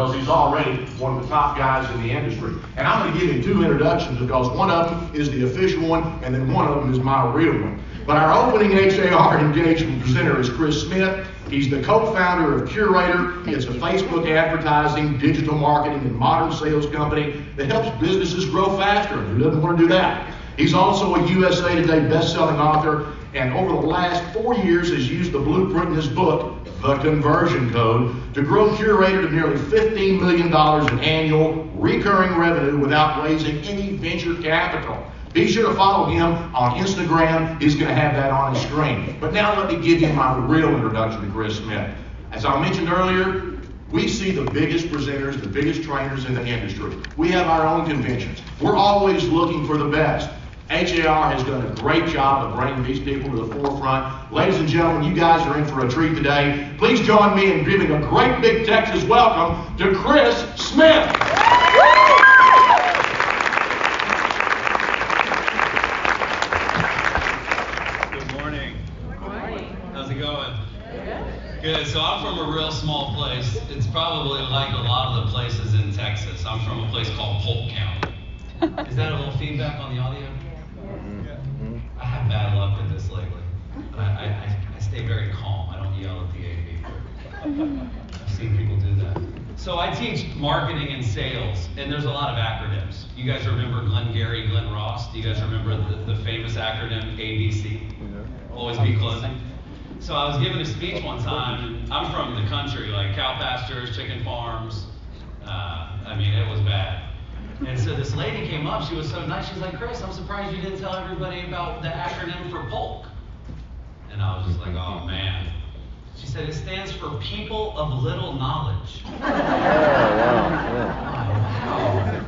because he's already one of the top guys in the industry. And I'm going to give him two introductions because one of them is the official one, and then one of them is my real one. But our opening HAR engagement presenter is Chris Smith. He's the co-founder of Curaytor. It's a Facebook advertising, digital marketing, and modern sales company that helps businesses grow faster. Who doesn't want to do that? He's also a USA Today best-selling author, and over the last four years has used the blueprint in his book, The Conversion Code, to grow Curaytor to nearly $15 million in annual recurring revenue without raising any venture capital. Be sure to follow him on Instagram. He's going to have that on his screen. But now let me give you my real introduction to Chris Smith. As I mentioned earlier, we see the biggest presenters, the biggest trainers in the industry. We have our own conventions. We're always looking for the best. HAR has done a great job of bringing these people to the forefront. Ladies and gentlemen, you guys are in for a treat today. Please join me in giving a great big Texas welcome to Chris Smith. Good morning. How's it going? Good. So I'm from a real small place. It's probably like a lot of the places in Texas. I'm from a place called Polk County. Is that a little feedback on the audio? I have bad luck with this lately. But I, I, I stay very calm. I don't yell at the AV. I've seen people do that. So I teach marketing and sales, and there's a lot of acronyms. You guys remember Glenn Gary, Glen Ross? Do you guys remember the, the famous acronym ABC? Always be closing. So I was giving a speech one time. and I'm from the country, like cow pastures, chicken farms. Uh, I mean, it was bad. And so this lady came up. She was so nice. She's like, Chris, I'm surprised you didn't tell everybody about the acronym for polk. And I was just like, oh man. She said it stands for people of little knowledge. Oh, wow.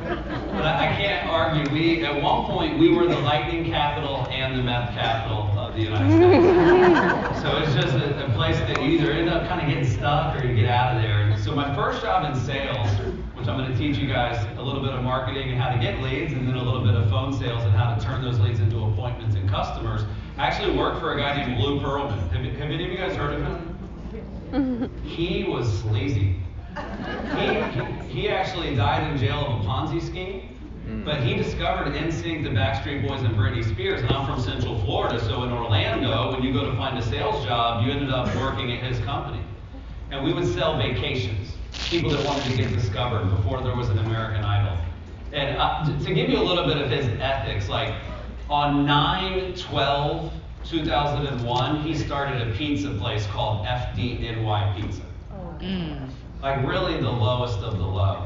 But I, I can't argue. We at one point we were the lightning capital and the meth capital of the United States. so it's just a, a place that you either end up kind of getting stuck or you get out of there. And so my first job in sales, which I'm going to teach you guys a little bit of marketing and how to get leads, and then a little bit of phone sales and how to turn those leads into appointments and customers. I actually worked for a guy named Lou Pearlman. Have, have any of you guys heard of him? He was sleazy. He, he, he actually died in jail of a Ponzi scheme. Hmm. But he discovered NSYNC, the Backstreet Boys, and Britney Spears. And I'm from Central Florida, so in Orlando, when you go to find a sales job, you ended up working at his company. And we would sell vacations, people that wanted to get discovered before there was an American Idol. And uh, to- to give you a little bit of his ethics, like on 9 12 2001, he started a pizza place called FDNY Pizza like really the lowest of the low.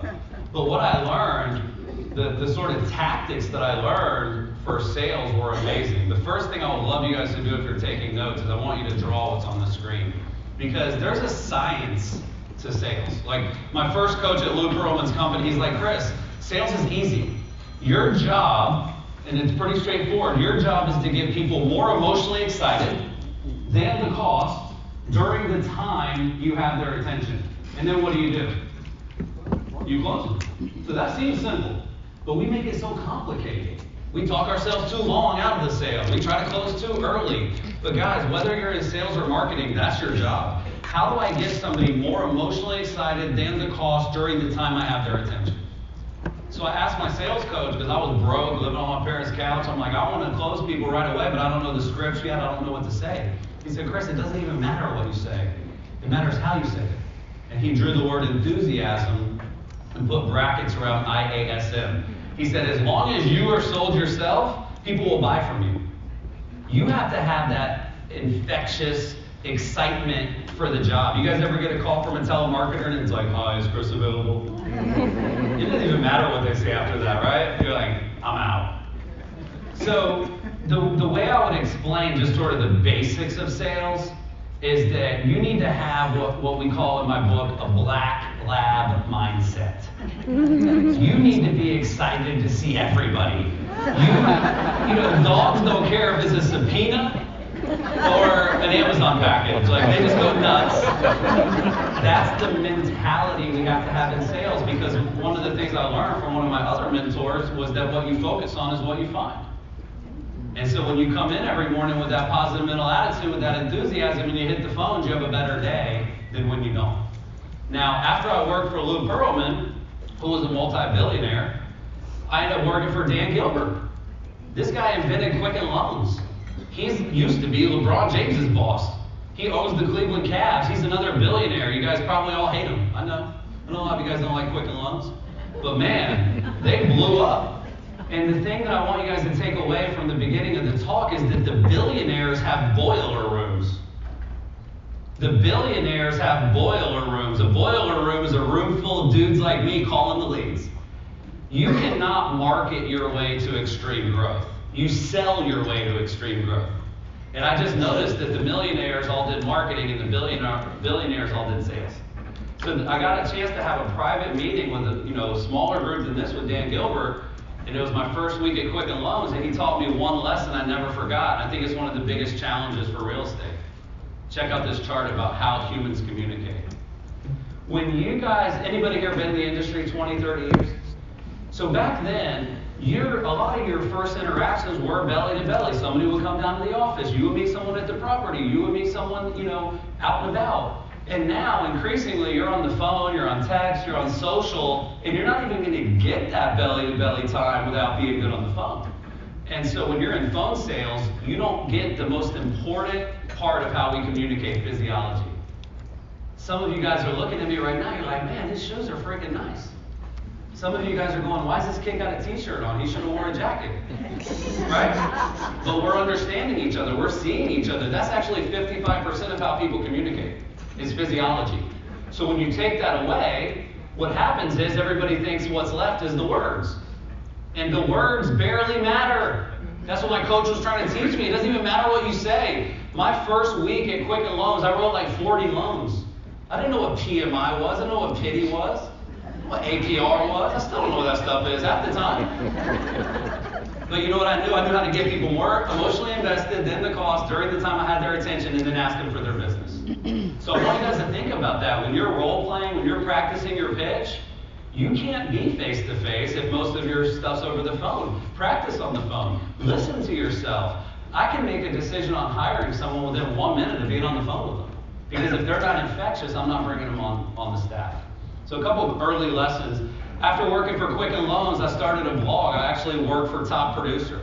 But what I learned, the, the sort of tactics that I learned for sales were amazing. The first thing I would love you guys to do if you're taking notes is I want you to draw what's on the screen. Because there's a science to sales. Like my first coach at Lou Pearlman's company, he's like, Chris, sales is easy. Your job, and it's pretty straightforward, your job is to get people more emotionally excited than the cost during the time you have their attention. And then what do you do? You close. So that seems simple, but we make it so complicated. We talk ourselves too long out of the sale. We try to close too early. But guys, whether you're in sales or marketing, that's your job. How do I get somebody more emotionally excited than the cost during the time I have their attention? So I asked my sales coach because I was broke, living on my parents' couch. I'm like, I want to close people right away, but I don't know the scripts yet. I don't know what to say. He said, Chris, it doesn't even matter what you say. It matters how you say it. And he drew the word enthusiasm and put brackets around IASM. He said, as long as you are sold yourself, people will buy from you. You have to have that infectious excitement for the job. You guys ever get a call from a telemarketer and it's like, hi, is Chris available? it doesn't even matter what they say after that, right? You're like, I'm out. So the, the way I would explain just sort of the basics of sales is that you need to have what, what we call in my book a black lab mindset. You need to be excited to see everybody. You, you know, dogs don't care if it's a subpoena or an Amazon package. Like they just go nuts. That's the mentality we have to have in sales because one of the things I learned from one of my other mentors was that what you focus on is what you find. And so when you come in every morning with that positive mental attitude, with that enthusiasm, and you hit the phones, you have a better day than when you don't. Now, after I worked for Lou Pearlman, who was a multi-billionaire, I ended up working for Dan Gilbert. This guy invented Quicken Loans. He used to be LeBron James's boss. He owns the Cleveland Cavs. He's another billionaire. You guys probably all hate him. I know. I know a lot of you guys don't like Quicken Loans. But man, they blew up. And the thing that I want you guys to take away from the beginning of the talk is that the billionaires have boiler rooms. The billionaires have boiler rooms. A boiler room is a room full of dudes like me calling the leads. You cannot market your way to extreme growth. You sell your way to extreme growth. And I just noticed that the millionaires all did marketing and the billionaire, billionaires all did sales. So I got a chance to have a private meeting with a you know smaller group than this with Dan Gilbert, and it was my first week at Quicken Loans, and he taught me one lesson I never forgot. I think it's one of the biggest challenges for real estate. Check out this chart about how humans communicate. When you guys, anybody here been in the industry 20, 30 years? So back then, your, a lot of your first interactions were belly to belly. Somebody would come down to the office. You would meet someone at the property. You would meet someone, you know, out and about. And now, increasingly, you're on the phone, you're on text, you're on social, and you're not even going to get that belly to belly time without being good on the phone. And so when you're in phone sales, you don't get the most important part of how we communicate physiology. Some of you guys are looking at me right now, you're like, man, his shoes are freaking nice. Some of you guys are going, why is this kid got a t-shirt on? He should have worn a jacket. right? But we're understanding each other. We're seeing each other. That's actually 55% of how people communicate, is physiology. So when you take that away, what happens is everybody thinks what's left is the words. And the words barely matter. That's what my coach was trying to teach me. It doesn't even matter what you say. My first week at Quicken Loans, I wrote like 40 loans. I didn't know what PMI was. I didn't know what pity was what APR was. I still don't know what that stuff is at the time. but you know what I knew? I knew how to get people more emotionally invested than the cost during the time I had their attention and then ask them for their business. so I want you guys to think about that. When you're role playing, when you're practicing your pitch, you can't be face to face if most of your stuff's over the phone. Practice on the phone. Listen to yourself. I can make a decision on hiring someone within one minute of being on the phone with them. Because if they're not infectious, I'm not bringing them on, on the staff. So a couple of early lessons. After working for Quicken Loans, I started a blog. I actually worked for Top Producer.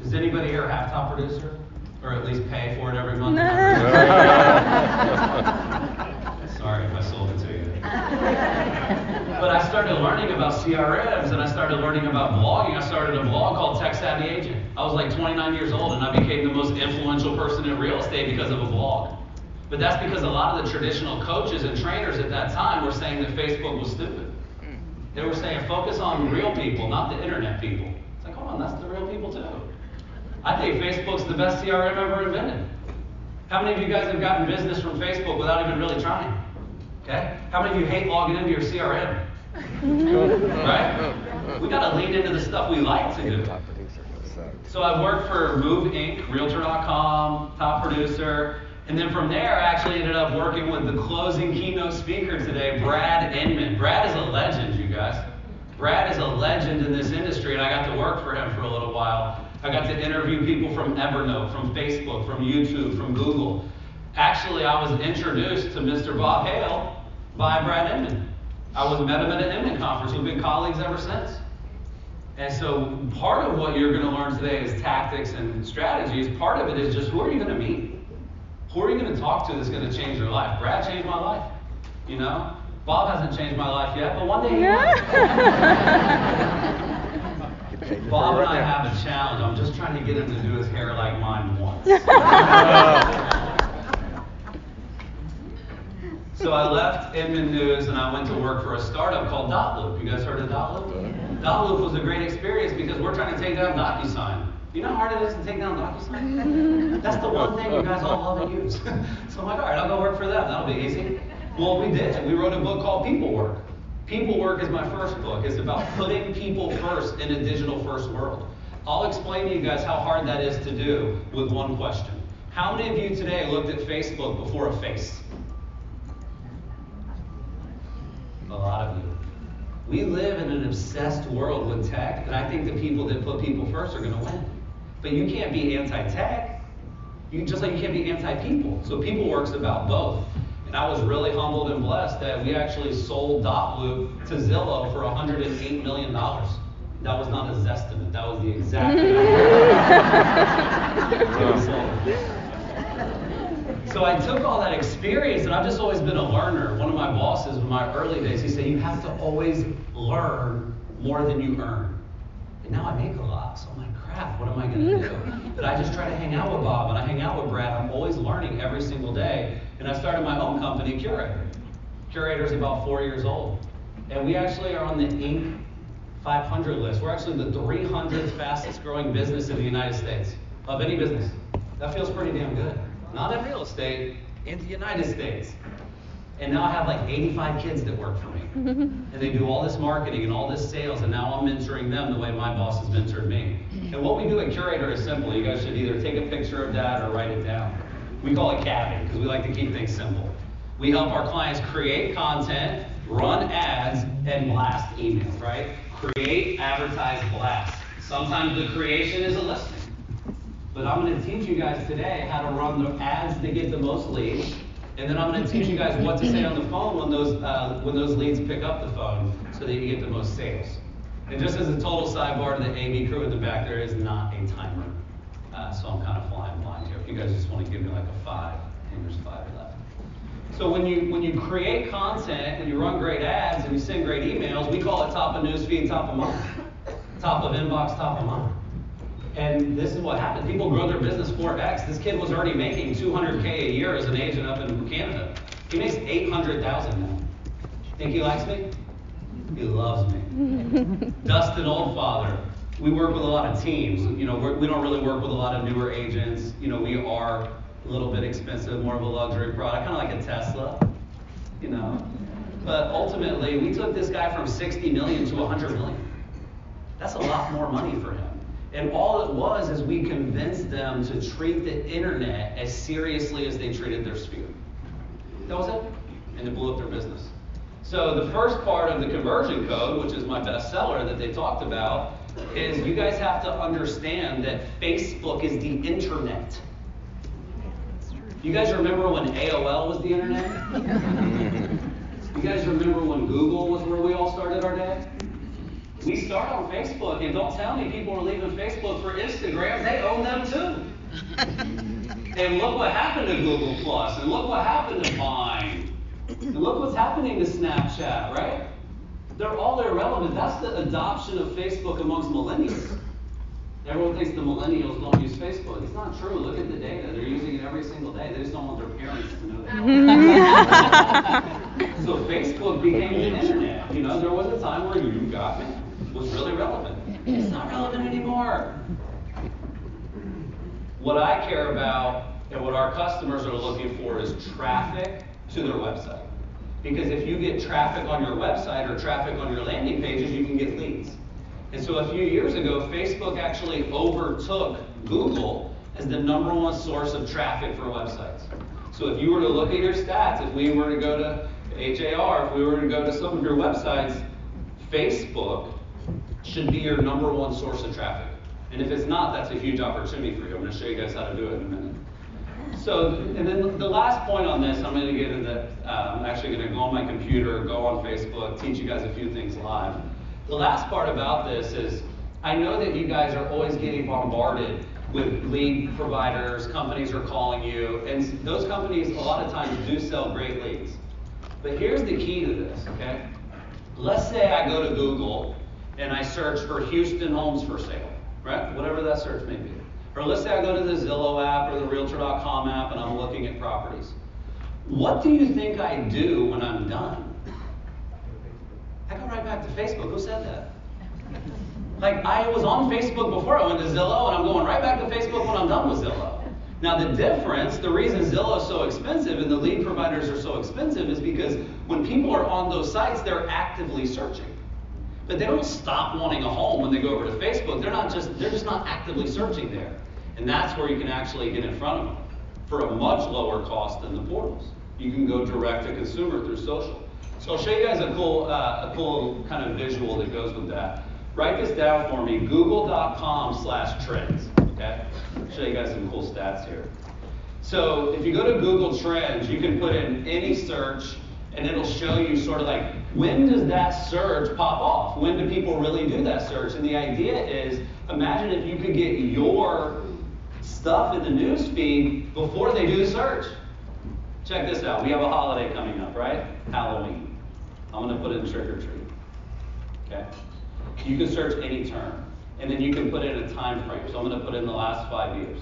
Does anybody here have Top Producer? Or at least pay for it every month? Sorry if I sold it to you. but I started learning about CRMs and I started learning about blogging. I started a blog called Tech Savvy Agent. I was like 29 years old and I became the most influential person in real estate because of a blog. But that's because a lot of the traditional coaches and trainers at that time were saying that Facebook was stupid. They were saying focus on real people, not the internet people. It's like, hold on, that's the real people too. I think Facebook's the best CRM ever invented. How many of you guys have gotten business from Facebook without even really trying? Okay? How many of you hate logging into your CRM? right? We got to lean into the stuff we like to do. So I've worked for Move Inc., Realtor.com, top producer, and then from there, I actually ended up working with the closing keynote speaker today, Brad Inman. Brad is a legend, you guys. Brad is a legend in this industry, and I got to work for him for a little while. I got to interview people from Evernote, from Facebook, from YouTube, from Google. Actually, I was introduced to Mr. Bob Hale by Brad Inman. I was met him at an Inman conference. We've been colleagues ever since. And so part of what you're going to learn today is tactics and strategies. Part of it is just who are you going to meet? Who are you going to talk to that's going to change your life? Brad changed my life. You know? Bob hasn't changed my life yet, but one day he will. Bob and I have a challenge. I'm just trying to get him to do his hair like mine once. so I left Inman News and I went to work for a startup called Dotloop. You guys heard of Dotloop? Dotloop was a great experience because we're trying to take down DocuSign. You know how hard it is to take down DocuSign? That's the one thing you guys all love to use. so I'm like, all right, I'll go work for them. That'll be easy. Well, we did. We wrote a book called People Work. People Work is my first book. It's about putting people first in a digital first world. I'll explain to you guys how hard that is to do with one question. How many of you today looked at Facebook before a face? A lot of you. We live in an obsessed world with tech, and I think the people that put people first are going to win. But you can't be anti-tech. You just like you can't be anti-people. So people works about both. And I was really humbled and blessed that we actually sold Dotloop to Zillow for $108 million. That was not a Zestimate, that was the exact amount. So I took all that experience, and I've just always been a learner. One of my bosses in my early days, he said, You have to always learn more than you earn. And now I make a lot, so I'm like, crap, what am I going to do? But I just try to hang out with Bob and I hang out with Brad. I'm always learning every single day. And I started my own company, Curaytor. Curaytor's about four years old. And we actually are on the Inc. 500 list. We're actually the 300th fastest growing business in the United States of any business. That feels pretty damn good. Not in real estate, in the United States. And now I have like 85 kids that work for me. and they do all this marketing and all this sales, and now I'm mentoring them the way my boss has mentored me. And what we do at Curaytor is simple. You guys should either take a picture of that or write it down. We call it cabbing because we like to keep things simple. We help our clients create content, run ads, and blast emails, right? Create, advertise, blast. Sometimes the creation is a listing. But I'm going to teach you guys today how to run the ads that get the most leads and then I'm going to teach you guys what to say on the phone when those uh, when those leads pick up the phone, so that you get the most sales. And just as a total sidebar to the AV crew in the back, there is not a timer, uh, so I'm kind of flying blind here. If you guys just want to give me like a five, and there's five left. So when you when you create content and you run great ads and you send great emails, we call it top of newsfeed, top of month, top of inbox, top of month. And this is what happened. People grow their business 4x. This kid was already making 200k a year as an agent up in Canada. He makes 800,000 now. Think he likes me? He loves me. Dustin Oldfather. We work with a lot of teams. You know, we're, we do not really work with a lot of newer agents. You know, we are a little bit expensive, more of a luxury product, kind of like a Tesla. You know, but ultimately, we took this guy from 60 million to 100 million. That's a lot more money for him. And all it was is we convinced them to treat the internet as seriously as they treated their sphere. That was it. And it blew up their business. So the first part of the conversion code, which is my bestseller that they talked about, is you guys have to understand that Facebook is the internet. You guys remember when AOL was the internet? you guys remember when Google was where we all started our day? We start on Facebook, and don't tell me people are leaving Facebook for Instagram. They own them too. and look what happened to Google Plus, and look what happened to Vine, and look what's happening to Snapchat, right? They're all irrelevant. That's the adoption of Facebook amongst millennials. Everyone thinks the millennials don't use Facebook. It's not true. Look at the data. They're using it every single day. They just don't want their parents to know that. so Facebook became the internet. You know, there was a time where you got me was really relevant. It's not relevant anymore. What I care about and what our customers are looking for is traffic to their website. Because if you get traffic on your website or traffic on your landing pages, you can get leads. And so a few years ago, Facebook actually overtook Google as the number one source of traffic for websites. So if you were to look at your stats, if we were to go to HAR, if we were to go to some of your websites, Facebook should be your number one source of traffic. And if it's not, that's a huge opportunity for you. I'm going to show you guys how to do it in a minute. So, and then the last point on this, I'm going to get into, uh, I'm actually going to go on my computer, go on Facebook, teach you guys a few things live. The last part about this is I know that you guys are always getting bombarded with lead providers, companies are calling you, and those companies a lot of times do sell great leads. But here's the key to this, okay? Let's say I go to Google and I search for Houston homes for sale, right? Whatever that search may be. Or let's say I go to the Zillow app or the Realtor.com app and I'm looking at properties. What do you think I do when I'm done? I go right back to Facebook. Who said that? Like I was on Facebook before I went to Zillow, and I'm going right back to Facebook when I'm done with Zillow. Now the difference, the reason Zillow is so expensive and the lead providers are so expensive is because when people are on those sites, they're actively searching. But they don't stop wanting a home when they go over to Facebook. They're not just they're just not actively searching there. And that's where you can actually get in front of them for a much lower cost than the portals. You can go direct to consumer through social. So I'll show you guys a cool uh, a cool kind of visual that goes with that. Write this down for me. Google.com slash trends. Okay? I'll show you guys some cool stats here. So if you go to Google Trends, you can put in any search and it'll show you sort of like when does that search pop off? When do people really do that search? And the idea is imagine if you could get your stuff in the news feed before they do the search. Check this out. We have a holiday coming up, right? Halloween. I'm going to put in trick or treat. Okay? You can search any term, and then you can put in a time frame. So I'm going to put in the last five years.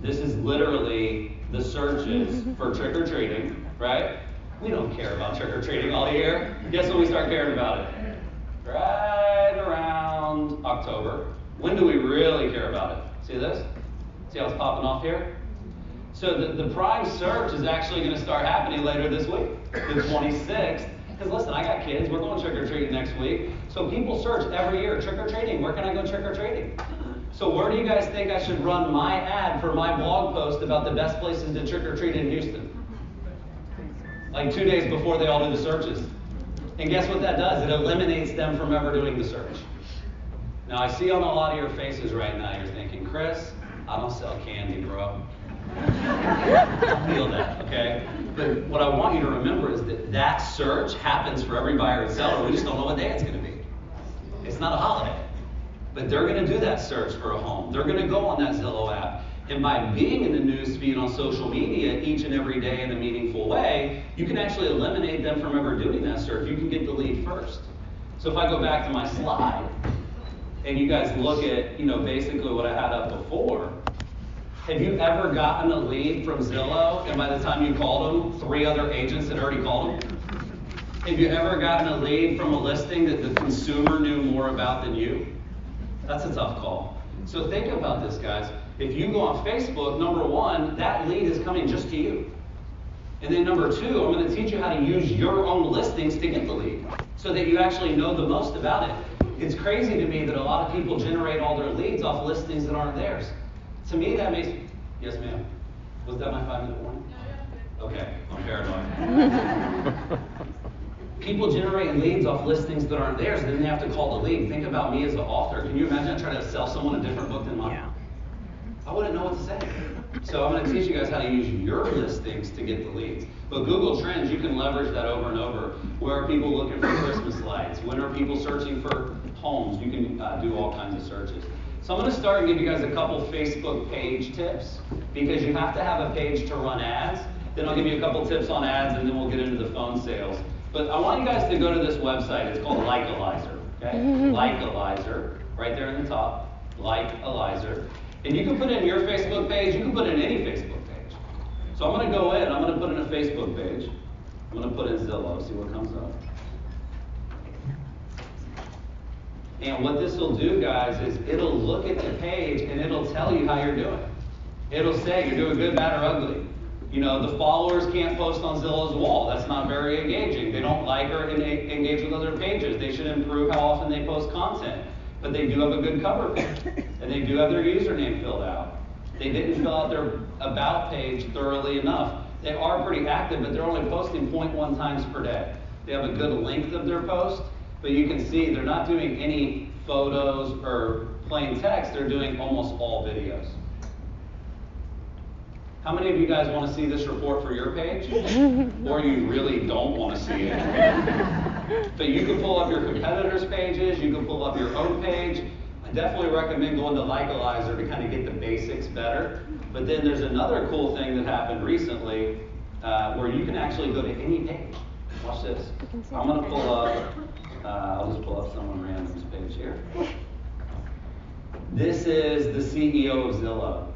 This is literally the searches for trick or treating, right? We don't care about trick or treating all year. Guess when we start caring about it? Right around October. When do we really care about it? See this? See how it's popping off here? So the, the prime search is actually going to start happening later this week, the 26th. Because listen, I got kids. We're going trick or treating next week. So people search every year trick or treating. Where can I go trick or treating? So where do you guys think I should run my ad for my blog post about the best places to trick or treat in Houston? Like two days before they all do the searches. And guess what that does? It eliminates them from ever doing the search. Now I see on a lot of your faces right now, you're thinking, Chris, I don't sell candy, bro. I feel that, okay? But what I want you to remember is that that search happens for every buyer and seller. We just don't know what day it's going to be. It's not a holiday. But they're going to do that search for a home. They're going to go on that Zillow app. And by being in the news feed on social media each and every day in a meaningful way, you can actually eliminate them from ever doing that search. You can get the lead first. So if I go back to my slide, and you guys look at, you know, basically what I had up before, have you ever gotten a lead from Zillow and by the time you called them, three other agents had already called them? Have you ever gotten a lead from a listing that the consumer knew more about than you? That's a tough call. So think about this, guys. If you go on Facebook, number one, that lead is coming just to you. And then number two, I'm going to teach you how to use your own listings to get the lead so that you actually know the most about it. It's crazy to me that a lot of people generate all their leads off listings that aren't theirs. To me, that makes. Yes, ma'am. Was that my five minute warning? Okay, I'm paranoid. People generate leads off listings that aren't theirs, and then they have to call the lead. Think about me as an author. Can you imagine trying to sell someone a different book than mine? Yeah. I wouldn't know what to say. So I'm going to teach you guys how to use your listings to get the leads. But Google Trends, you can leverage that over and over. Where are people looking for Christmas lights? When are people searching for homes? You can uh, do all kinds of searches. So I'm going to start and give you guys a couple Facebook page tips because you have to have a page to run ads. Then I'll give you a couple tips on ads and then we'll get into the phone sales. But I want you guys to go to this website. It's called Likealyzer. Okay? Likealyzer, right there in the top. Likealyzer. And you can put it in your Facebook page, you can put it in any Facebook page. So I'm going to go in, I'm going to put in a Facebook page. I'm going to put in Zillow, see what comes up. And what this will do, guys, is it'll look at the page and it'll tell you how you're doing. It'll say you're doing good, bad, or ugly. You know, the followers can't post on Zillow's wall. That's not very engaging. They don't like or engage with other pages. They should improve how often they post content. But they do have a good cover page, and they do have their username filled out. They didn't fill out their about page thoroughly enough. They are pretty active, but they're only posting 0.1 times per day. They have a good length of their post, but you can see they're not doing any photos or plain text. They're doing almost all videos. How many of you guys want to see this report for your page? or you really don't want to see it? but you can pull up your competitors' pages, you can pull up your own page. Definitely recommend going to Likealyzer to kind of get the basics better. But then there's another cool thing that happened recently uh, where you can actually go to any page. Watch this. I'm going to pull up, uh, I'll just pull up someone random's page here. This is the CEO of Zillow.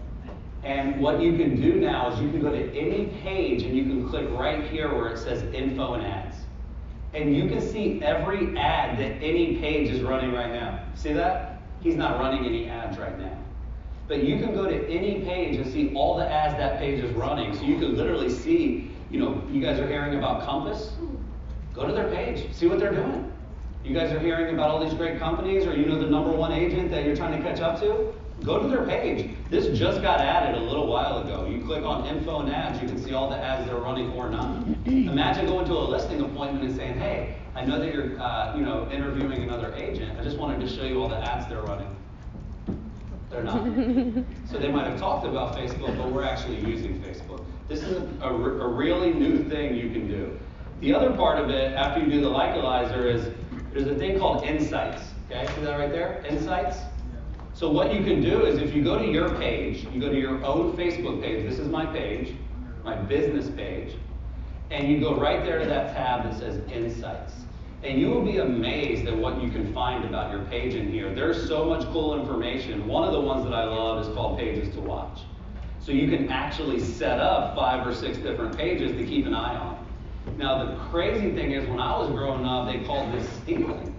And what you can do now is you can go to any page and you can click right here where it says info and ads. And you can see every ad that any page is running right now. See that? He's not running any ads right now. But you can go to any page and see all the ads that page is running. So you can literally see, you know, you guys are hearing about Compass? Go to their page, see what they're doing. You guys are hearing about all these great companies, or you know the number one agent that you're trying to catch up to? Go to their page. This just got added a little while ago. You click on info and ads, you can see all the ads they're running or not. Imagine going to a listing appointment and saying, hey, I know that you're uh, you know, interviewing another agent. I just wanted to show you all the ads they're running. They're not. so they might have talked about Facebook, but we're actually using Facebook. This is a, a, a really new thing you can do. The other part of it, after you do the likealyzer, is there's a thing called insights. Okay, see that right there? Insights. So what you can do is if you go to your page, you go to your own Facebook page. This is my page, my business page, and you go right there to that tab that says Insights. And you will be amazed at what you can find about your page in here. There's so much cool information. One of the ones that I love is called Pages to Watch. So you can actually set up five or six different pages to keep an eye on. Now, the crazy thing is, when I was growing up, they called this stealing.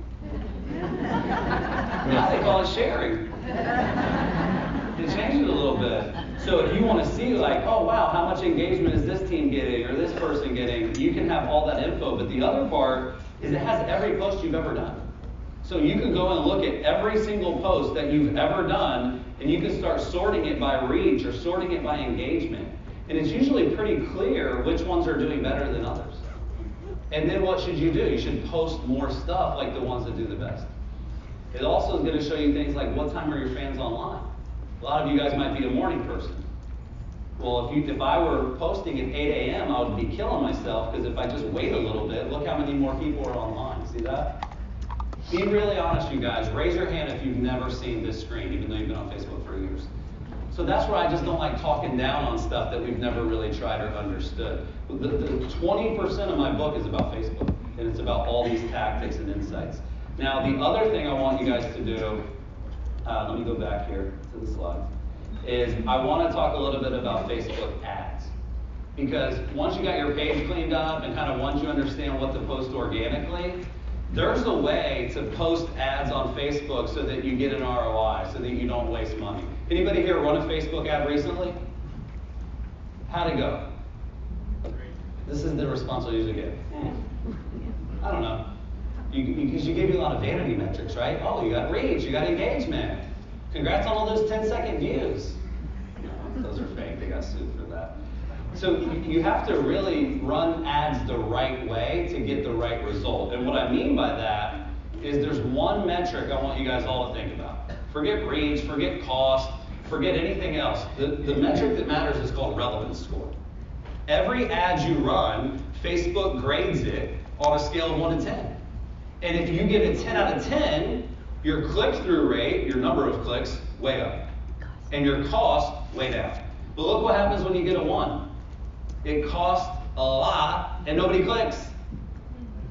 now they call it sharing. It a little bit. So if you want to see, like, oh wow, how much engagement is this team getting or this person getting, you can have all that info. But the other part is it has every post you've ever done. So you can go and look at every single post that you've ever done, and you can start sorting it by reach or sorting it by engagement. And it's usually pretty clear which ones are doing better than others. And then what should you do? You should post more stuff like the ones that do the best. It also is going to show you things like what time are your fans online? A lot of you guys might be a morning person. Well, if, you, if I were posting at 8 a.m., I would be killing myself because if I just wait a little bit, look how many more people are online. See that? Being really honest, you guys. Raise your hand if you've never seen this screen, even though you've been on Facebook for years. So that's where I just don't like talking down on stuff that we've never really tried or understood. The, the 20% of my book is about Facebook, and it's about all these tactics and insights. Now, the other thing I want you guys to do, uh, let me go back here to the slides, is I want to talk a little bit about Facebook ads. Because once you got your page cleaned up and kind of once you understand what to post organically, there's a way to post ads on Facebook so that you get an ROI, so that you don't waste money. Anybody here run a Facebook ad recently? How'd it go? This is the response I usually get. I don't know. Because you, you, you give you a lot of vanity metrics, right? Oh, you got reach, you got engagement. Congrats on all those 10 second views. Those are fake. They got sued for that. So you have to really run ads the right way to get the right result. And what I mean by that is there's one metric I want you guys all to think about. Forget reach, forget cost, forget anything else. The, the metric that matters is called relevance score. Every ad you run, Facebook grades it on a scale of 1 to 10. And if you get a 10 out of 10, your click-through rate, your number of clicks, way up. And your cost, way down. But look what happens when you get a 1. It costs a lot and nobody clicks.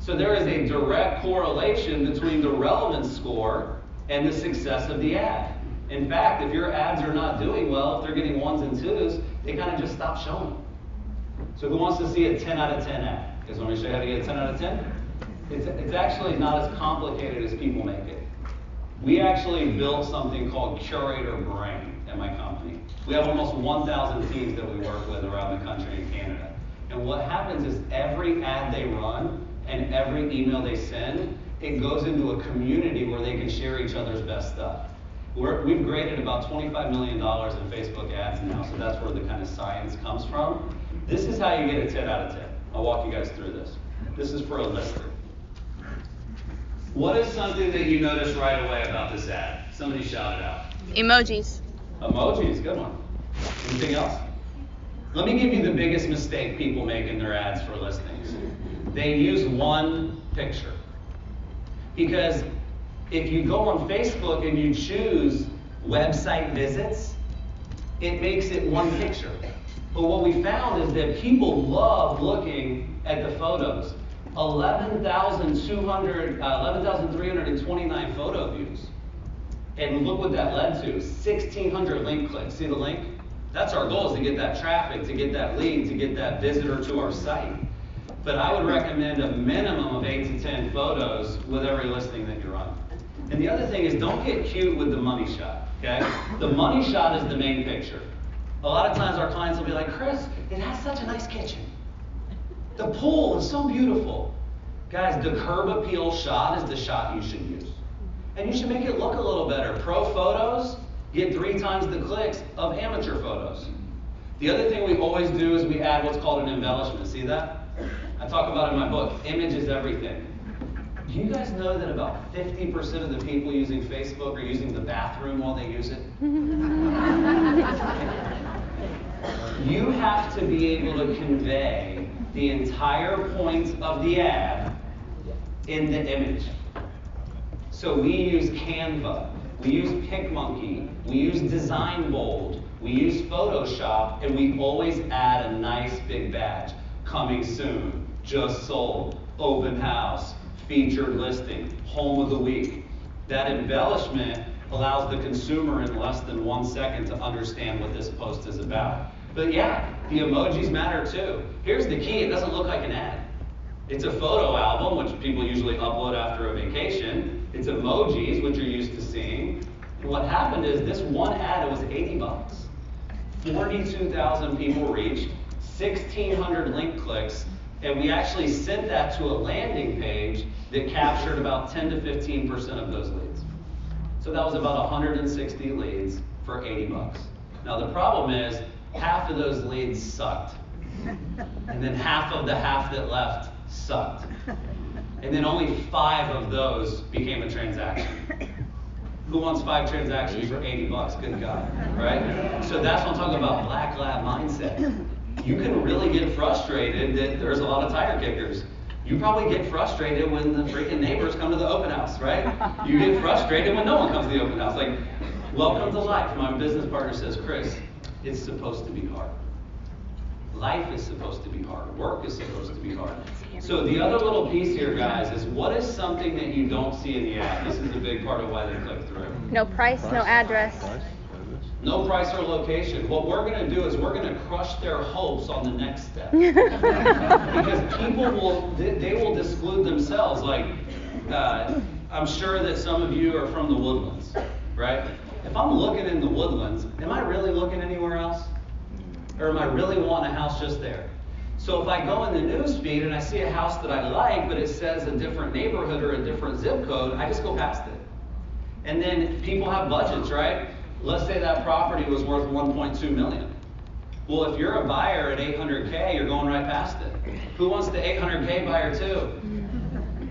So there is a direct correlation between the relevance score and the success of the ad. In fact, if your ads are not doing well, if they're getting ones and twos, they kind of just stop showing. So who wants to see a 10 out of 10 ad? You guys want me to show you how to get a 10 out of 10? It's, it's actually not as complicated as people make it. We actually built something called Curaytor Brain at my company. We have almost 1,000 teams that we work with around the country and Canada. And what happens is every ad they run and every email they send, it goes into a community where they can share each other's best stuff. we have graded about $25 million in Facebook ads now, so that's where the kind of science comes from. This is how you get a 10 out of 10. I'll walk you guys through this. This is for a lister. What is something that you noticed right away about this ad? Somebody shout it out. Emojis. Emojis, good one. Anything else? Let me give you the biggest mistake people make in their ads for listings. They use one picture. Because if you go on Facebook and you choose website visits, it makes it one picture. But what we found is that people love looking at the photos. 11,200, uh, 11,329 photo views. And look what that led to 1,600 link clicks. See the link? That's our goal is to get that traffic, to get that lead, to get that visitor to our site. But I would recommend a minimum of 8 to 10 photos with every listing that you run. And the other thing is don't get cute with the money shot. Okay? The money shot is the main picture. A lot of times our clients will be like, Chris, it has such a nice kitchen. The pool is so beautiful. Guys, the curb appeal shot is the shot you should use. And you should make it look a little better. Pro photos get three times the clicks of amateur photos. The other thing we always do is we add what's called an embellishment. See that? I talk about it in my book. Image is everything. Do you guys know that about 50% of the people using Facebook are using the bathroom while they use it? you have to be able to convey the entire point of the ad in the image. So we use Canva, we use PicMonkey, we use Design Bold, we use Photoshop, and we always add a nice big badge. Coming soon, just sold, open house, featured listing, home of the week. That embellishment allows the consumer in less than one second to understand what this post is about. But yeah, the emojis matter too. Here's the key it doesn't look like an ad. It's a photo album, which people usually upload after a vacation. It's emojis, which you're used to seeing. And what happened is this one ad, it was 80 bucks. 42,000 people reached, 1,600 link clicks, and we actually sent that to a landing page that captured about 10 to 15% of those leads. So that was about 160 leads for 80 bucks. Now the problem is half of those leads sucked. And then half of the half that left sucked. And then only five of those became a transaction. Who wants five transactions for 80 bucks? Good God, right? So that's what I'm talking about black lab mindset. You can really get frustrated that there's a lot of tire kickers. You probably get frustrated when the freaking neighbors come to the open house, right? You get frustrated when no one comes to the open house. Like, welcome to life. My business partner says, Chris, it's supposed to be hard. Life is supposed to be hard. Work is supposed to be hard. So the other little piece here, guys, is what is something that you don't see in the ad? This is a big part of why they click through. No price, no address. No price or location. What we're going to do is we're going to crush their hopes on the next step. because people will, they will disclude themselves. Like, uh, I'm sure that some of you are from the woodlands, right? If I'm looking in the woodlands, am I really looking anywhere else? Or am I really wanting a house just there? So if I go in the news feed and I see a house that I like, but it says a different neighborhood or a different zip code, I just go past it. And then people have budgets, right? Let's say that property was worth 1.2 million. Well, if you're a buyer at 800K, you're going right past it. Who wants the 800K buyer too?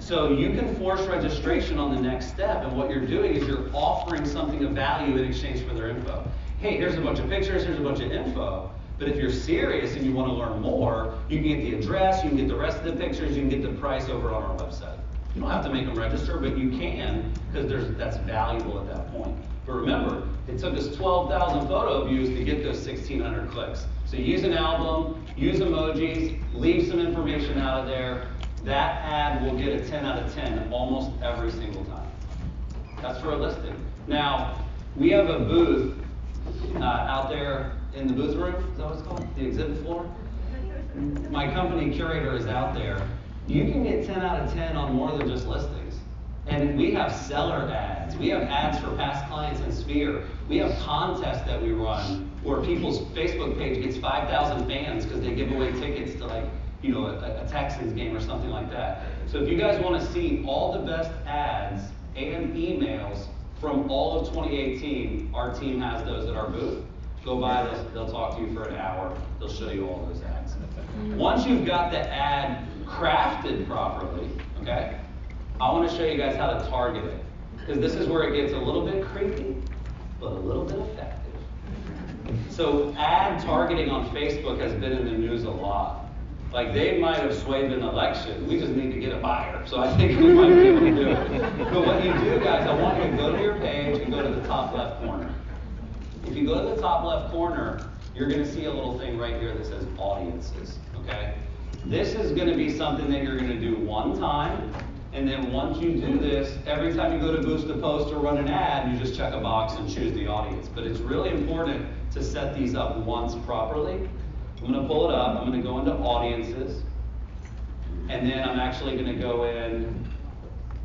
So you can force registration on the next step, and what you're doing is you're offering something of value in exchange for their info. Hey, here's a bunch of pictures, here's a bunch of info. But if you're serious and you want to learn more, you can get the address, you can get the rest of the pictures, you can get the price over on our website. You don't have to make them register, but you can because that's valuable at that point. But remember, it took us 12,000 photo views to get those 1,600 clicks. So use an album, use emojis, leave some information out of there. That ad will get a 10 out of 10 almost every single time. That's for a listing. Now, we have a booth uh, out there in the booth room. Is that what it's called? The exhibit floor? My company curaytor is out there. You can get 10 out of 10 on more than just listings. And we have seller ads. We have ads for past clients in Sphere. We have contests that we run where people's Facebook page gets 5,000 fans because they give away tickets to like, you know, a, a Texans game or something like that. So if you guys want to see all the best ads and emails from all of 2018, our team has those at our booth. Go by this, they'll talk to you for an hour, they'll show you all those ads. Mm-hmm. Once you've got the ad crafted properly, okay, I want to show you guys how to target it. Because this is where it gets a little bit creepy, but a little bit effective. So ad targeting on Facebook has been in the news a lot. Like they might have swayed an election. We just need to get a buyer. So I think we might be able to do it. But what you do, guys, I want you to go to your page and go to the top left corner. If you go to the top left corner, you're going to see a little thing right here that says audiences. Okay? This is going to be something that you're going to do one time. And then once you do this, every time you go to boost a post or run an ad, you just check a box and choose the audience. But it's really important to set these up once properly. I'm going to pull it up. I'm going to go into audiences. And then I'm actually going to go in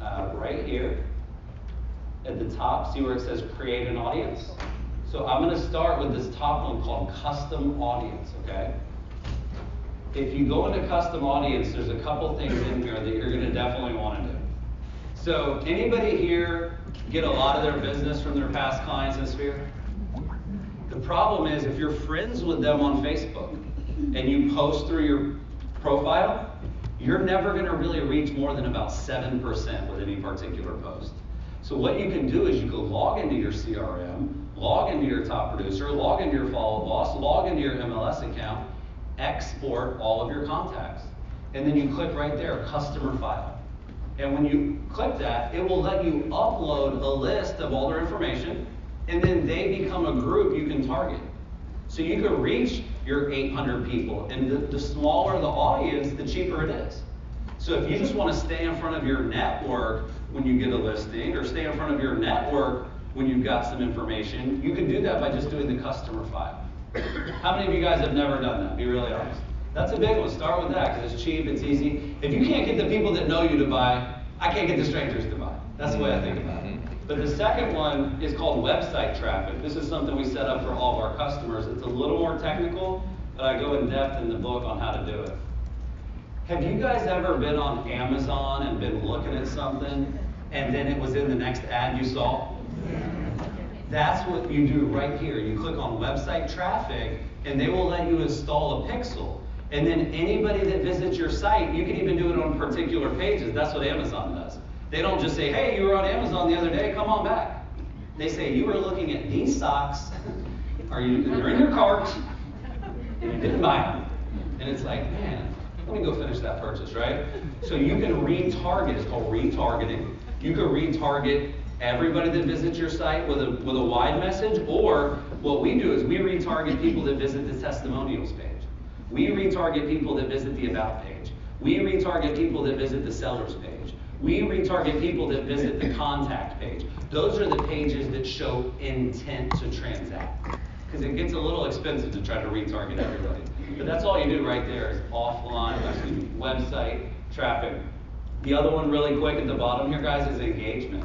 uh, right here at the top, see where it says create an audience. So I'm going to start with this top one called custom audience, okay? if you go into custom audience, there's a couple things in here that you're going to definitely want to do. So, anybody here get a lot of their business from their past clients in Sphere? The problem is if you're friends with them on Facebook and you post through your profile, you're never going to really reach more than about 7% with any particular post. So what you can do is you can log into your CRM, log into your top producer, log into your follow boss, log into your MLS account, export all of your contacts. And then you click right there, customer file. And when you click that, it will let you upload a list of all their information, and then they become a group you can target. So you can reach your 800 people, and the, the smaller the audience, the cheaper it is. So if you just want to stay in front of your network when you get a listing, or stay in front of your network when you've got some information, you can do that by just doing the customer file. How many of you guys have never done that? Be really honest. That's a big one. Start with that because it's cheap, it's easy. If you can't get the people that know you to buy, I can't get the strangers to buy. That's the way I think about it. But the second one is called website traffic. This is something we set up for all of our customers. It's a little more technical, but I go in depth in the book on how to do it. Have you guys ever been on Amazon and been looking at something and then it was in the next ad you saw? That's what you do right here. You click on website traffic and they will let you install a pixel. And then anybody that visits your site, you can even do it on particular pages. That's what Amazon does. They don't just say, hey, you were on Amazon the other day, come on back. They say, you were looking at these socks, are you, they're in your cart, and you didn't buy them. And it's like, man, let me go finish that purchase, right? So you can retarget, it's called retargeting. You can retarget everybody that visits your site with a, with a wide message, or what we do is we retarget people that visit the testimonials page. We retarget people that visit the about page. We retarget people that visit the sellers page. We retarget people that visit the contact page. Those are the pages that show intent to transact. Because it gets a little expensive to try to retarget everybody. But that's all you do right there is offline, me, website traffic. The other one really quick at the bottom here, guys, is engagement.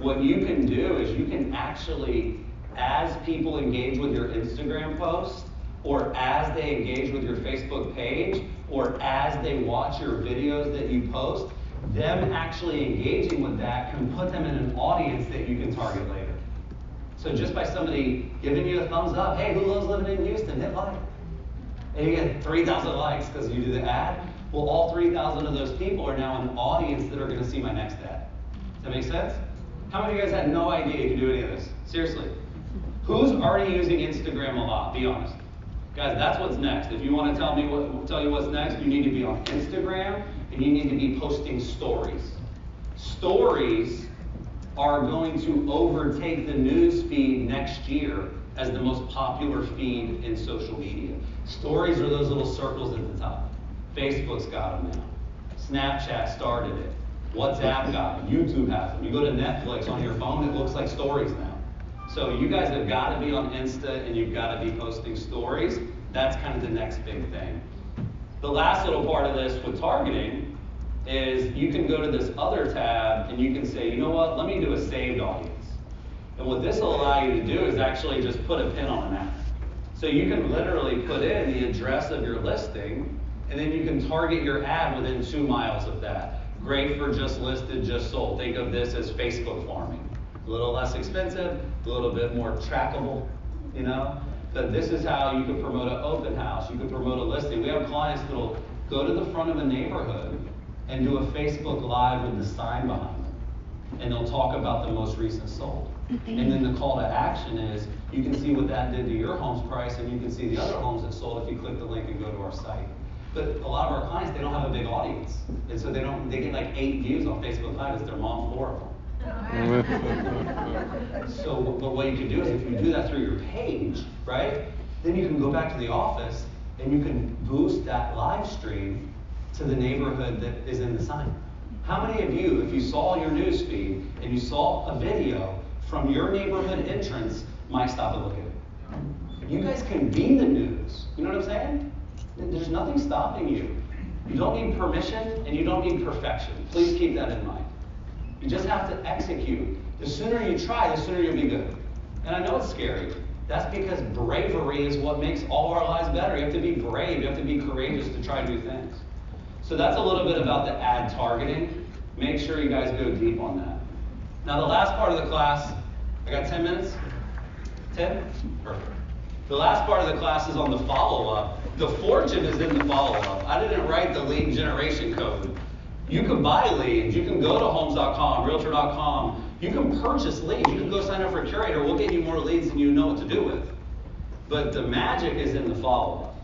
What you can do is you can actually, as people engage with your Instagram post, or as they engage with your Facebook page, or as they watch your videos that you post, them actually engaging with that can put them in an audience that you can target later. So just by somebody giving you a thumbs up, hey, who loves living in Houston? Hit like. And you get 3,000 likes because you do the ad. Well, all 3,000 of those people are now an audience that are going to see my next ad. Does that make sense? How many of you guys had no idea you could do any of this? Seriously. Who's already using Instagram a lot? Be honest. Guys, that's what's next. If you want to tell me what tell you what's next, you need to be on Instagram and you need to be posting stories. Stories are going to overtake the news feed next year as the most popular feed in social media. Stories are those little circles at the top. Facebook's got them now. Snapchat started it. WhatsApp got them. YouTube has them. You go to Netflix on your phone, it looks like stories now. So you guys have got to be on Insta and you've got to be posting stories. That's kind of the next big thing. The last little part of this with targeting is you can go to this other tab and you can say, you know what, let me do a saved audience. And what this will allow you to do is actually just put a pin on a map. So you can literally put in the address of your listing and then you can target your ad within two miles of that. Great for just listed, just sold. Think of this as Facebook farming a little less expensive, a little bit more trackable, you know? But this is how you can promote an open house, you can promote a listing. We have clients that'll go to the front of a neighborhood and do a Facebook Live with the sign behind them. And they'll talk about the most recent sold. And then the call to action is you can see what that did to your home's price and you can see the other homes that sold if you click the link and go to our site. But a lot of our clients, they don't have a big audience. And so they don't they get like eight views on Facebook Live, it's their mom four of them. so, but what you can do is if you do that through your page, right, then you can go back to the office and you can boost that live stream to the neighborhood that is in the sign. How many of you, if you saw your news feed and you saw a video from your neighborhood entrance, might stop and look at it? You guys can be the news. You know what I'm saying? There's nothing stopping you. You don't need permission and you don't need perfection. Please keep that in mind. You just have to execute. The sooner you try, the sooner you'll be good. And I know it's scary. That's because bravery is what makes all our lives better. You have to be brave. You have to be courageous to try new things. So that's a little bit about the ad targeting. Make sure you guys go deep on that. Now, the last part of the class, I got 10 minutes? 10? Perfect. The last part of the class is on the follow-up. The fortune is in the follow-up. I didn't write the lead generation code. You can buy leads. You can go to homes.com, realtor.com. You can purchase leads. You can go sign up for a Curaytor. We'll get you more leads than you know what to do with. But the magic is in the follow-up.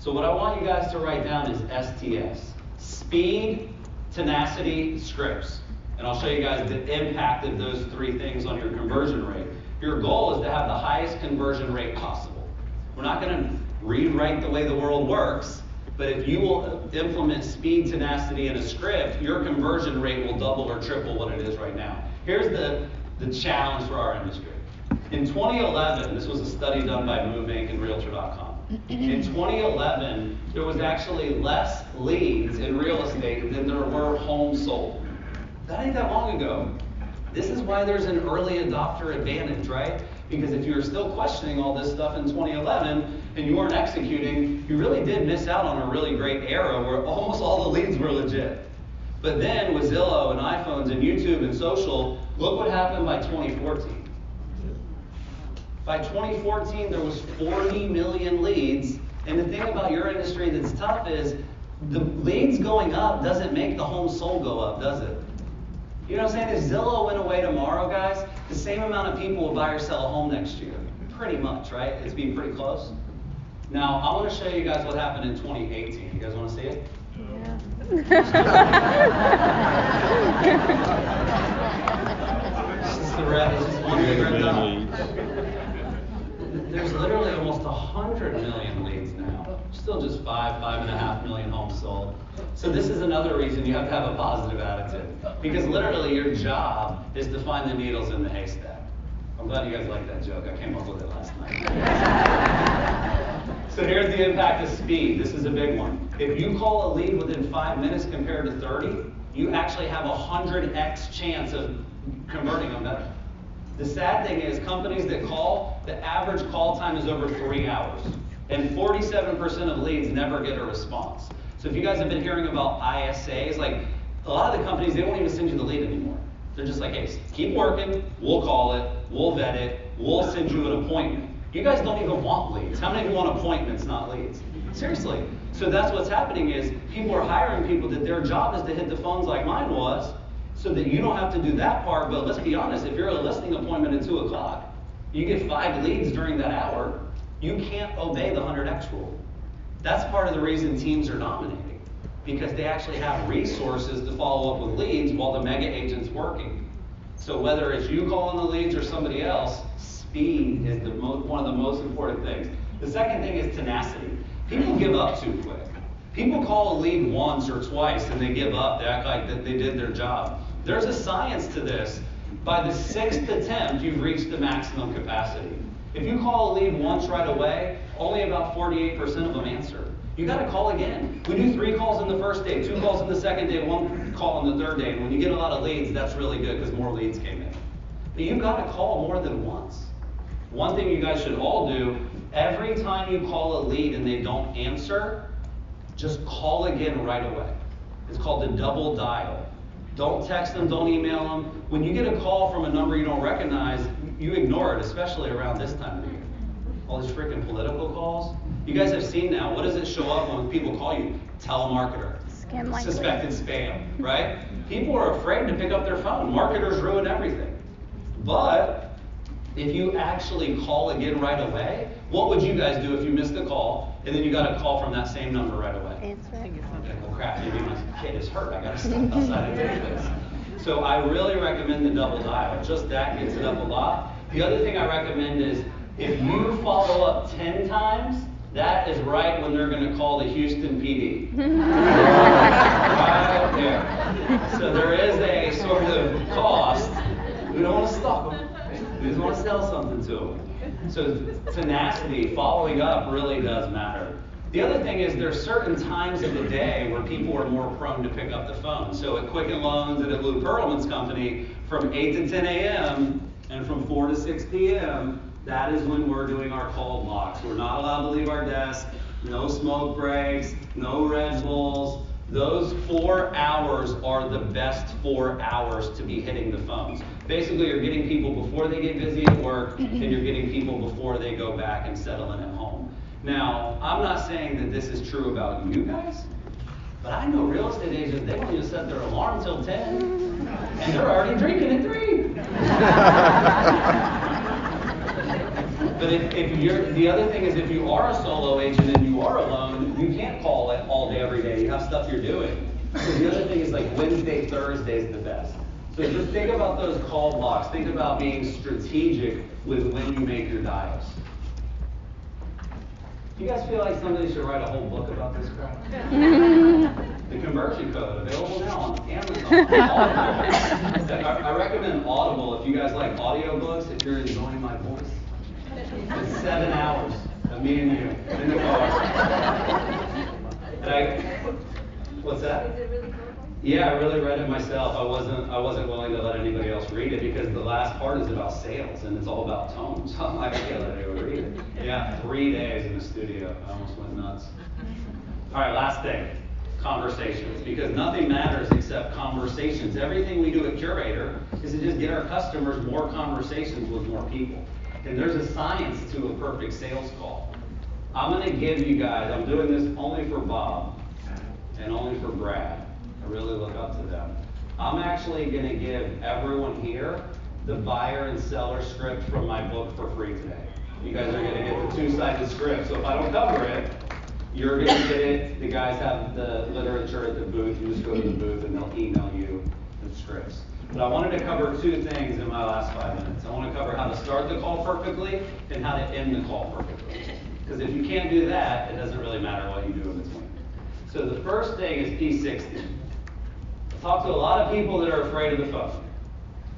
So what I want you guys to write down is STS. Speed, tenacity, scripts. And I'll show you guys the impact of those three things on your conversion rate. Your goal is to have the highest conversion rate possible. We're not going to rewrite the way the world works, but if you will implement speed, tenacity, and a script, your conversion rate will double or triple what it is right now. Here's the, the challenge for our industry. In 2011, this was a study done by Move Inc. and Realtor.com. In 2011, there was actually less leads in real estate than there were homes sold. That ain't that long ago. This is why there's an early adopter advantage, right? Because if you were still questioning all this stuff in 2011 and you weren't executing, you really did miss out on a really great era where almost all the leads were legit. But then with Zillow and iPhones and YouTube and social, look what happened by 2014. By 2014, there was 40 million leads. And the thing about your industry that's tough is the leads going up doesn't make the home sold go up, does it? You know what I'm saying? If Zillow went away tomorrow, guys, the same amount of people will buy or sell a home next year. Pretty much, right? It's being pretty close. Now, I want to show you guys what happened in 2018. You guys want to see it? this is the red. This is one big red dot. There's literally almost 100 million leads now. Still just five, five and a half million homes sold. So this is another reason you have to have a positive attitude. Because literally your job is to find the needles in the haystack. I'm glad you guys like that joke. I came up with it last night. so here's the impact of speed. This is a big one. If you call a lead within five minutes compared to 30, you actually have a 100x chance of converting them better. The sad thing is, companies that call, the average call time is over three hours. And 47% of leads never get a response. So if you guys have been hearing about ISAs, like a lot of the companies, they won't even send you the lead anymore. They're just like, hey, keep working, we'll call it, we'll vet it, we'll send you an appointment. You guys don't even want leads. How many of you want appointments, not leads? Seriously. So that's what's happening is people are hiring people that their job is to hit the phones like mine was, so that you don't have to do that part. But let's be honest, if you're a listing appointment at 2 o'clock, you get five leads during that hour, you can't obey the 100x rule. That's part of the reason teams are dominating, because they actually have resources to follow up with leads while the mega agent's working. So whether it's you calling the leads or somebody else, speed is one of the most important things. The second thing is tenacity. People give up too quick. People call a lead once or twice and they give up. They act like that they did their job. There's a science to this. By the sixth attempt, you've reached the maximum capacity. If you call a lead once right away, only about 48% of them answer. You got to call again. We do three calls in the first day, two calls in the second day, one call in the third day. And when you get a lot of leads, that's really good because more leads came in. But you've got to call more than once. One thing you guys should all do every time you call a lead and they don't answer, just call again right away. It's called the double dial. Don't text them, don't email them. When you get a call from a number you don't recognize, you ignore it, especially around this time of year. All these freaking political calls. You guys have seen now, what does it show up when people call you? Telemarketer. Scam likely. Suspected spam, right? People are afraid to pick up their phone. Marketers ruin everything. But if you actually call again right away, what would you guys do if you missed a call and then you got a call from that same number right away? Answer it. Okay, well, crap, maybe my kid is hurt. I gotta step outside and take this. So I really recommend the double dial. Just that gets it up a lot. The other thing I recommend is if you follow up 10 times, that is right when they're gonna call the Houston PD. right there. So there is a sort of cost. We don't wanna stop them. We just wanna sell something to them. So tenacity, following up really does matter. The other thing is there are certain times of the day where people are more prone to pick up the phone. So at Quicken Loans and at Lou Pearlman's company, from 8 to 10 a.m. and from 4 to 6 p.m., that is when we're doing our call blocks. We're not allowed to leave our desk, no smoke breaks, no Red Bulls, Those four hours are the best four hours to be hitting the phones. Basically, you're getting people before they get busy at work, and you're getting people before they go back and settle in at home. Now, I'm not saying that this is true about you guys, but I know real estate agents, they don't even set their alarm till 10, and they're already drinking at 3. But if, if you're, the other thing is if you are a solo agent and you are alone, you can't call it all day, every day. You have stuff you're doing. So the other thing is like Wednesday, Thursday is the best. So just think about those call blocks. Think about being strategic with when you make your dials. Do you guys feel like somebody should write a whole book about this crap? the conversion code available now on Amazon. I, I recommend Audible if you guys like audiobooks, if you're enjoying my voice. It's seven hours of me and you in the car. And I, what's that? Is it really? Yeah, I really read it myself. I wasn't I wasn't willing to let anybody else read it because the last part is about sales and it's all about tone. So I'm like, I can't let anyone read it. Yeah, three days in the studio. I almost went nuts. All right, last thing. Conversations. Because nothing matters except conversations. Everything we do at Curaytor is to just get our customers more conversations with more people. And there's a science to a perfect sales call. I'm going to give you guys, I'm doing this only for Bob and only for Brad. I really look up to them. I'm actually going to give everyone here the buyer and seller script from my book for free today. You guys are going to get the two-sided script. So if I don't cover it, you're going to get it. The guys have the literature at the booth. You just go to the booth and they'll email you the scripts. But I wanted to cover two things in my last five minutes. I want to cover how to start the call perfectly and how to end the call perfectly. Because if you can't do that, it doesn't really matter what you do in between. So the first thing is P60. I talk to a lot of people that are afraid of the phone.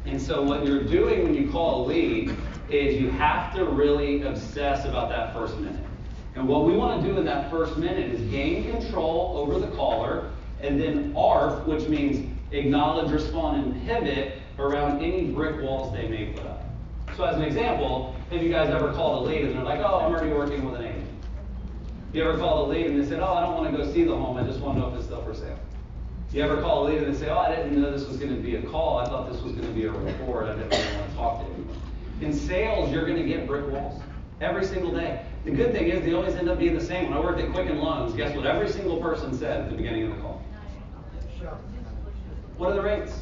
And so what you're doing when you call a lead is you have to really obsess about that first minute. And what we want to do in that first minute is gain control over the caller and then ARF, which means acknowledge, respond, and pivot around any brick walls they may put up. So as an example, have you guys ever called a lead and they're like, oh, I'm already working with an agent? You ever called a lead and they said, oh, I don't want to go see the home, I just want to know if it's still for sale? You ever call a lead and they say, oh, I didn't know this was going to be a call, I thought this was going to be a report, I didn't really want to talk to anyone. In sales, you're going to get brick walls every single day. The good thing is they always end up being the same. When I worked at Quicken Loans, guess what every single person said at the beginning of the call? What are the rates?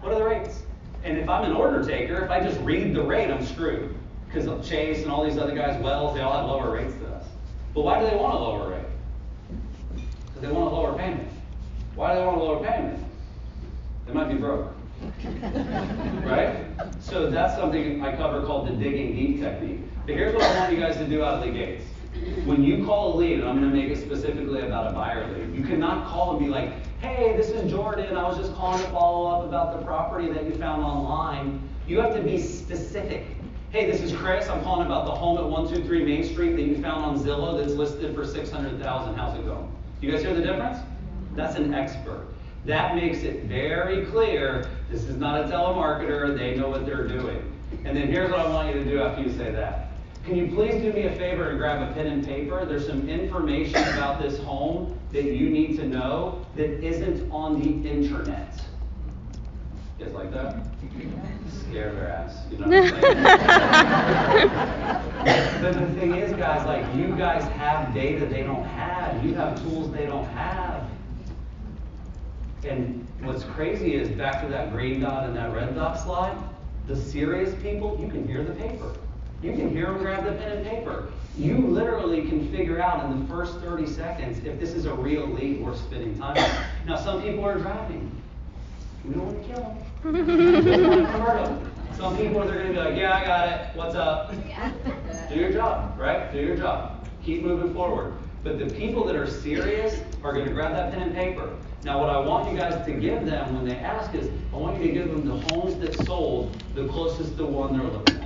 What are the rates? And if I'm an order taker, if I just read the rate, I'm screwed. Because Chase and all these other guys, Wells, they all have lower rates than us. But why do they want a lower rate? Because they want a lower payment. Why do they want a lower payment? They might be broke. right? So that's something I cover called the digging deep technique. But here's what I want you guys to do out of the gates. When you call a lead, and I'm going to make it specifically about a buyer lead, you cannot call and be like, hey, this is Jordan. I was just calling to follow up about the property that you found online. You have to be specific. Hey, this is Chris. I'm calling about the home at 123 Main Street that you found on Zillow that's listed for 600,000. How's it going? You guys hear the difference? That's an expert. That makes it very clear this is not a telemarketer, they know what they're doing. And then here's what I want you to do after you say that. Can you please do me a favor and grab a pen and paper? There's some information about this home that you need to know that isn't on the internet. You guys like that? Scare their ass. You know what I'm saying? but the thing is, guys, like you guys have data they don't have. You have tools they don't have. And what's crazy is back to that green dot and that red dot slide, the serious people, you can hear the paper. You can hear them grab the pen and paper. You literally can figure out in the first 30 seconds if this is a real lead worth spending time on. Now, some people are driving. We don't want to kill them. We just want to convert them. Some people, they're going to be like, yeah, I got it. What's up? Do your job, right? Do your job. Keep moving forward. But the people that are serious are going to grab that pen and paper. Now, what I want you guys to give them when they ask is, I want you to give them the homes that sold the closest to one they're looking.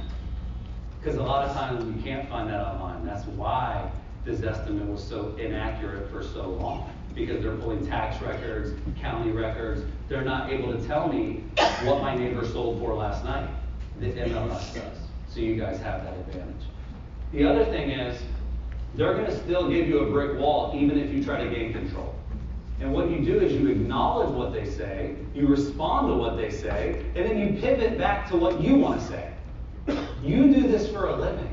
Because a lot of times you can't find that online. That's why this estimate was so inaccurate for so long. Because they're pulling tax records, county records. They're not able to tell me what my neighbor sold for last night. The MLS does. So you guys have that advantage. The other thing is, they're going to still give you a brick wall even if you try to gain control. And what you do is you acknowledge what they say, you respond to what they say, and then you pivot back to what you want to say. You do this for a living.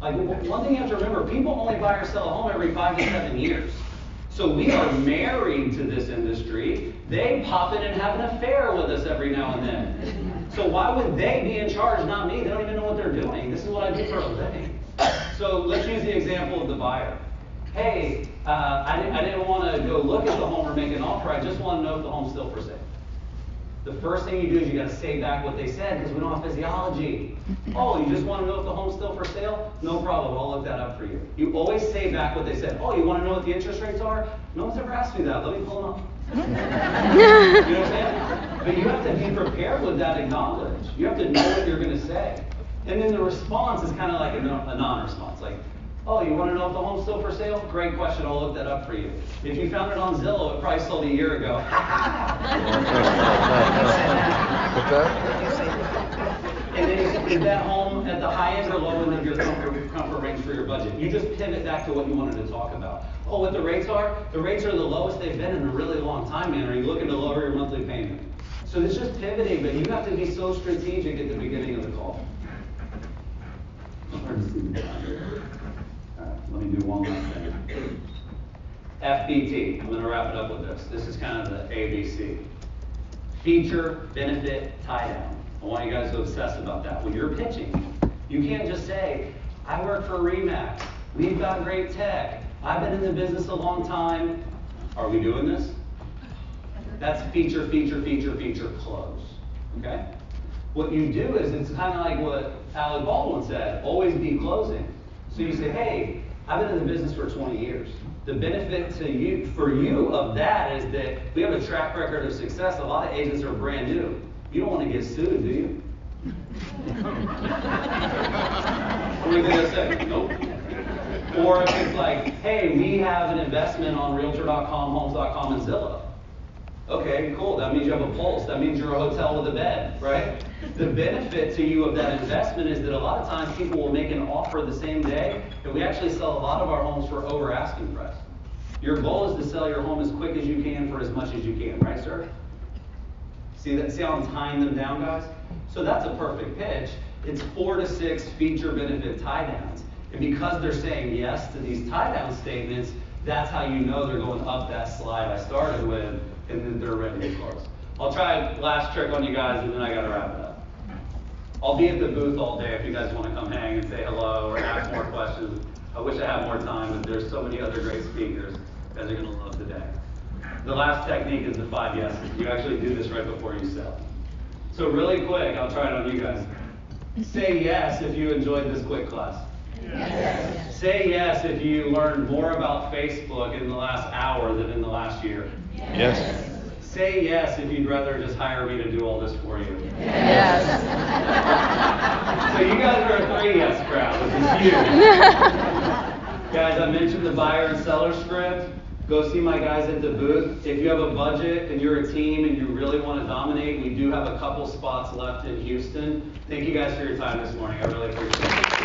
Like one thing you have to remember, people only buy or sell a home every five to seven years. So we are married to this industry. They pop in and have an affair with us every now and then. So why would they be in charge, not me? They don't even know what they're doing. This is what I do for a living. So let's use the example of the buyer. Hey, uh, I, didn't, I didn't want to go look at the home or make an offer. I just want to know if the home's still for sale. The first thing you do is you got to say back what they said because we don't have physiology. Oh, you just want to know if the home's still for sale? No problem. I'll look that up for you. You always say back what they said. Oh, you want to know what the interest rates are? No one's ever asked me that. Let me pull them up. you know what I'm saying? But you have to be prepared with that acknowledge. You have to know what you're going to say. And then the response is kind of like a, a non-response. Like, oh, you want to know if the home's still for sale? Great question. I'll look that up for you. If you found it on Zillow, it probably sold a year ago. What's that? And then is, is that home at the high end or low end of your comfort, comfort range for your budget? You just pivot back to what you wanted to talk about. Oh, what the rates are? The rates are the lowest they've been in a really long time, man. Are you looking to lower your monthly payment? So it's just pivoting, but you have to be so strategic at the beginning of the call. Let me do one last thing. FBT, I'm gonna wrap it up with this. This is kind of the ABC. Feature, benefit, tie down. I want you guys to obsess about that. When you're pitching, you can't just say, I work for Remax. We've got great tech. I've been in the business a long time. Are we doing this? That's feature, feature, feature, feature, close. Okay? What you do is it's kind of like what Alec Baldwin said, always be closing. So you say, hey, I've been in the business for 20 years. The benefit to you, for you of that is that we have a track record of success. A lot of agents are brand new. You don't want to get sued, do you? what are going to say? Nope. Or if it's like, hey, we have an investment on Realtor.com, Homes.com, and Zillow. Okay, cool. That means you have a pulse. That means you're a hotel with a bed, right? The benefit to you of that investment is that a lot of times people will make an offer the same day, and we actually sell a lot of our homes for over asking price. Your goal is to sell your home as quick as you can for as much as you can, right, sir? See that? See how I'm tying them down, guys? So that's a perfect pitch. It's four to six feature benefit tie downs. And because they're saying yes to these tie down statements, that's how you know they're going up that slide I started with, and then they're ready to close. I'll try last trick on you guys, and then I gotta wrap it up. I'll be at the booth all day if you guys want to come hang and say hello or ask more questions. I wish I had more time, but there's so many other great speakers. Guys are gonna love today. The last technique is the five yeses. You actually do this right before you sell. So really quick, I'll try it on you guys. Say yes if you enjoyed this quick class. Yes. Say yes if you learned more about Facebook in the last hour than in the last year. Yes. Say yes if you'd rather just hire me to do all this for you. Yes. So you guys are a three yes crowd, which is huge. guys, I mentioned the buyer and seller script. Go see my guys at the booth. If you have a budget and you're a team and you really want to dominate, we do have a couple spots left in Houston. Thank you guys for your time this morning. I really appreciate it.